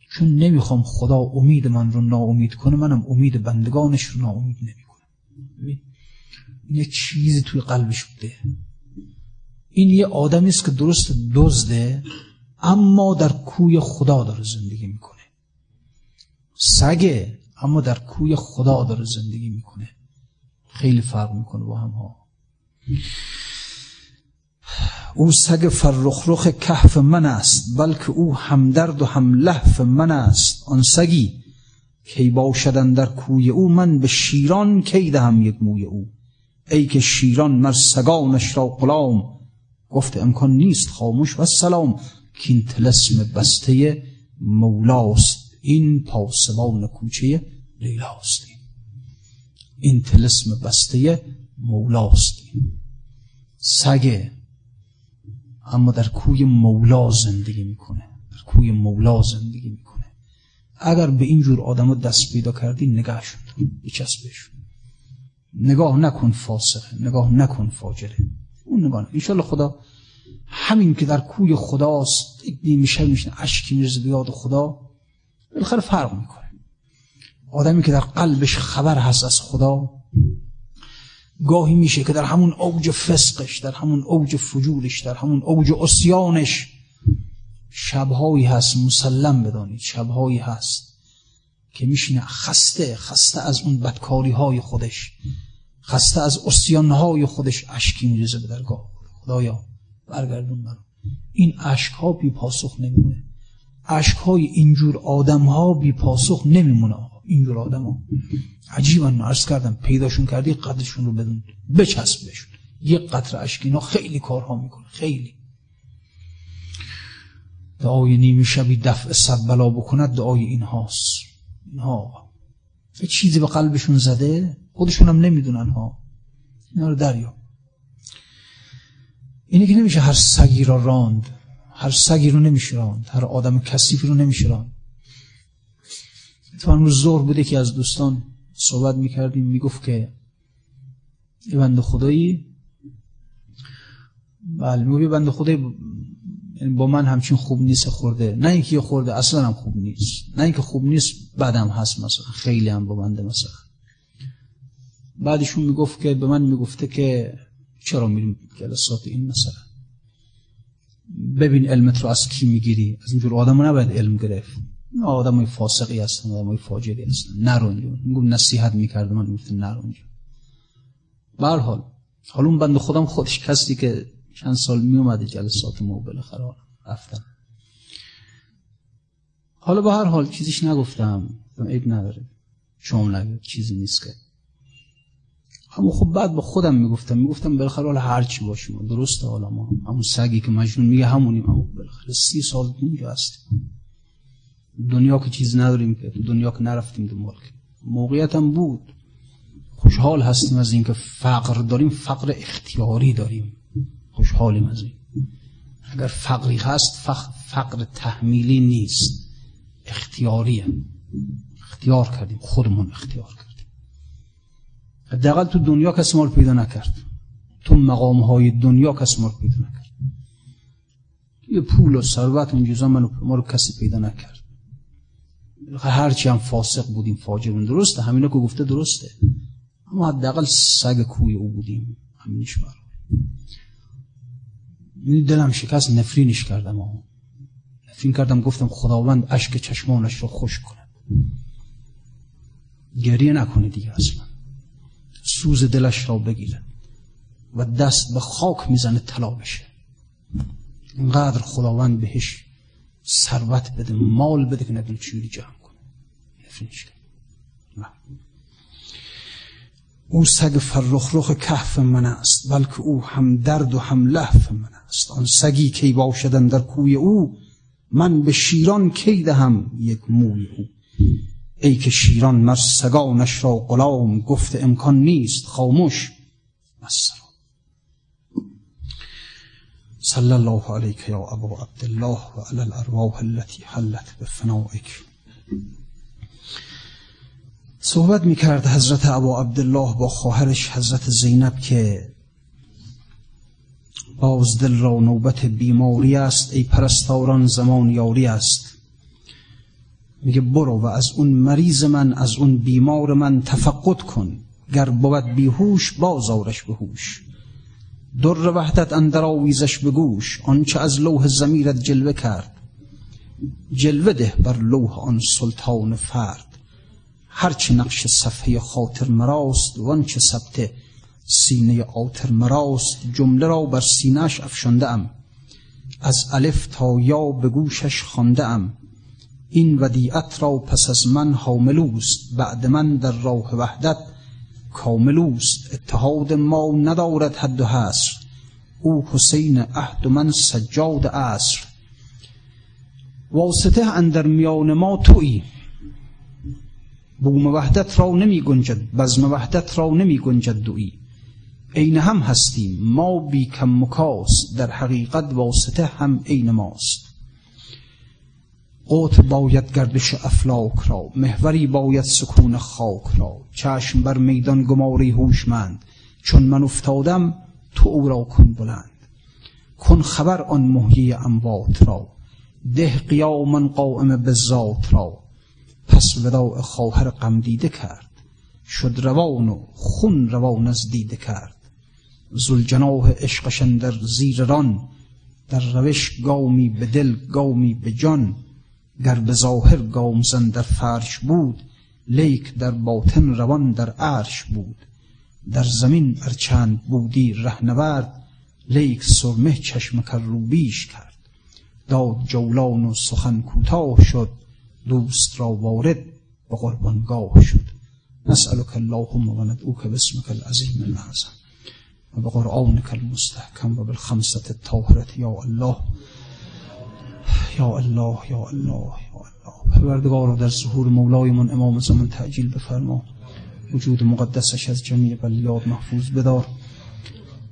چون نمی‌خوام خدا امید من رو ناامید کنه منم امید بندگانش رو ناامید نمی‌کنم. یه چیزی توی قلبش بوده. این یه آدمی است که درست دزده اما در کوی خدا داره زندگی می‌کنه. سگه. اما در کوی خدا داره زندگی می‌کنه. خیلی فرق می‌کنه با هم ها او سگ فرخرخ کهف من است بلکه او همدرد و هم لحف من است. آن سگی کی باشدن در کوی او من به شیران کی دهم یک موی او؟ ای که شیران مر سگانش را غلام. گفت امکان نیست خاموش و سلام که این تلسم بسته مولاست. این پاسبان کوچه لیلاست. این تلسم بسته مولاست. سگه اما در کوی مولا زندگی می‌کنه. در کوی مولا زندگی می‌کنه. اگر به این جور آدم دست پیدا کردی نگهشون بچسبشون نگاه نکن فاسقه. نگاه نکن فاجره اون نگاه انشالله خدا همین که در کوی خداست میشه میشه اشکی میرزه به یاد خدا. بالاخره فرق می‌کنه. آدمی که در قلبش خبر هست از خدا گاهی میشه که در همون اوج فسقش در همون اوج فجورش در همون اوج اسیانش شبهایی هست مسلم بدانید شبهایی هست که میشینه خسته خسته از اون بدکاری های خودش خسته از اسیان های خودش اشکی میریزه به درگاه خدایا. برگردون من این اشک ها بی پاسخ نمیمونه. اشک های اینجور آدم ها بی پاسخ نمیمونه. اینجور آدم ها عجیبا عرض کردم پیداشون کردی قدرشون رو بدون بچسب بهشون. یک قطر اشک اینا خیلی کارها می‌کنه. خیلی. دعای نیمی شبی دفع صد بلا بکند دعای این هاست اینها. یه چیزی به قلبشون زده خودشون هم نمی‌دونن ها. اینا رو دریا. اینه که نمیشه هر سگی را راند. هر سگی رو نمیشه راند هر آدم کسیفی رو نمیشه راند اتفاقا روز ظهر بوده که از دوستان صحبت می‌کردیم می‌گفت که یه بند خدایی بله میگه بنده خدای یعنی با من همچین خوب نیست خورده. نه اینکه خورده اصلا هم خوب نیست. نه اینکه خوب نیست بدم هست مثلا خیلی هم با بنده مثلا. بعدشون می‌گفت که به من می‌گفته که چرا میریم جلسات این مثلا؟ ببین علمت رو از کی می‌گیری؟ از اینجور آدم نباید علم گرفت. این آدم های فاسقی هستن آدم های فاجری هستن اینجا میگم نصیحت می‌کرد من می‌گفت نرو اینجا حال حالا اون بند خودم خودش کسی که چند سال میومده جلسات ما بالاخره رفتم. حالا به هر حال چیزیش نگفتم. عیب نداره شما نگید چیزی نیست که. اما خب بعد با خودم می‌گفتم می‌گفتم بالاخره حالا هر چی باشیم درسته حالا ما. همون سگی که مجنون میگه همونیم. اما بالاخره سی سال اونجا هستیم. دنیا که چیز نداریم که دنیا که نرفتیم دنبال که. موقعیتم بود. خوشحال هستیم از اینکه فقر داریم فقر اختیاری داریم. خوشحالیم از این. اگر فقری هست فقر تحمیلی نیست. اختیاریه اختیار کردیم. خودمون اختیار کردیم. حداقل تو دنیا کسی ما پیدا نکرد. تو مقام های دنیا کسی ما پیدا نکرد. یه پول و ثروت اون چیزا ما رو کسی پیدا نکرد. هرچی هم فاسق بودیم فاجر بودیم درسته. همینا که گفته درسته. اما حداقل سگ کوی او بودیم. همینش برای دلم شکست نفرینش کردم آه. نفرین کردم گفتم خداوند اشک چشمانش رو خوش کنه گریه نکنه دیگه اصلا. سوز دلش را بگیره و دست به خاک می‌زنه طلا بشه. اینقدر خداوند بهش ثروت بده مال بده که ندونه چجوری جمع کنه. او سگ فرخ کهف من است بلکه او هم درد و هم لحف من است. آن سگی کی باشدن در کوی او من به شیران کی دهم یک موی او. ای که شیران مر سگانش را غلام گفت امکان نیست خاموش مسرا صلی الله علیک یا ابا عبدالله و علی الارواح التي حلت بفنائک صحبت می‌کرد حضرت ابا عبدالله با خواهرش حضرت زینب که باز دل را نوبت بیماری است ای پرستاران زمان یاری است. میگه برو و از اون مریض من از اون بیمار من تفقد کن. گر بود بیهوش بازارش به هوش. در وحدت اندر آویزش به گوش. آنچه از لوح زمیرت جلوه کرد. جلوه ده بر لوح آن سلطان فرد. هرچه نقش صفحه خاطر مراست وانچه ثبت سینه آتر مراست جمله را بر سینهش افشانده ام از الف تا یا به گوشش خانده ام این ودیعت را پس از من حاملوست بعد من در راه وحدت کاملوست. اتحاد ما ندارد حد و حصر. او حسین عهد و من سجاد عصر. واسطه اندر میان ما تویی. بوم وحدت را نمی گنجد بزم وحدت را نمی گنجد دویی. عین هم هستیم ما بی کم مکاس در حقیقت واسطه هم عین ماست. قوت باید گردش افلاک را محوری باید سکون خاک را. چشم بر میدان گماری هوشمند چون من افتادم تو او را کن بلند. کن خبر آن محیی اموات را ده قیاما قائم به ذات را. پس وداع خواهر غم دیده کرد شد روان و خون روان از دیده کرد. زلجناه عشقشن در زیر ران در روش گامی به دل گامی به جان. گر به ظاهر گامزن در فرش بود لیک در باطن روان در عرش بود. در زمین ارچند بودی رهنورد لیک سرمه چشم کروبیش کرد. داد جولان و سخن کوتاه شد دوست را وارد به قربانگاه شد. نسألك اللهم و ندعوك باسمك العظیم العظم و به قرآنك المستحکم و بالخمسة الطاهرة یا الله. یا الله یا الله یا الله. پروردگار در ظهور مولایمون امام زمان تعجیل بفرما. وجود مقدسش از جمیع بلیاد محفوظ بدار.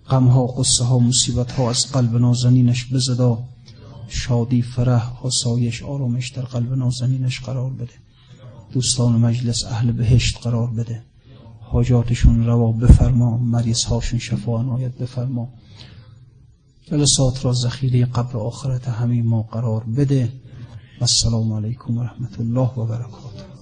غمها قصه ها مصیبت ها از قلب نازنینش بزدا. شادی فرح سایش آرامش در قلب نازنینش قرار بده. دوستان مجلس اهل بهشت قرار بده. حاجاتشون روا بفرما. مریض هاشون شفا عنایت بفرما. جلسات را ذخیره قبر آخرت همه ما قرار بده. و السلام علیکم و رحمت الله و برکاته.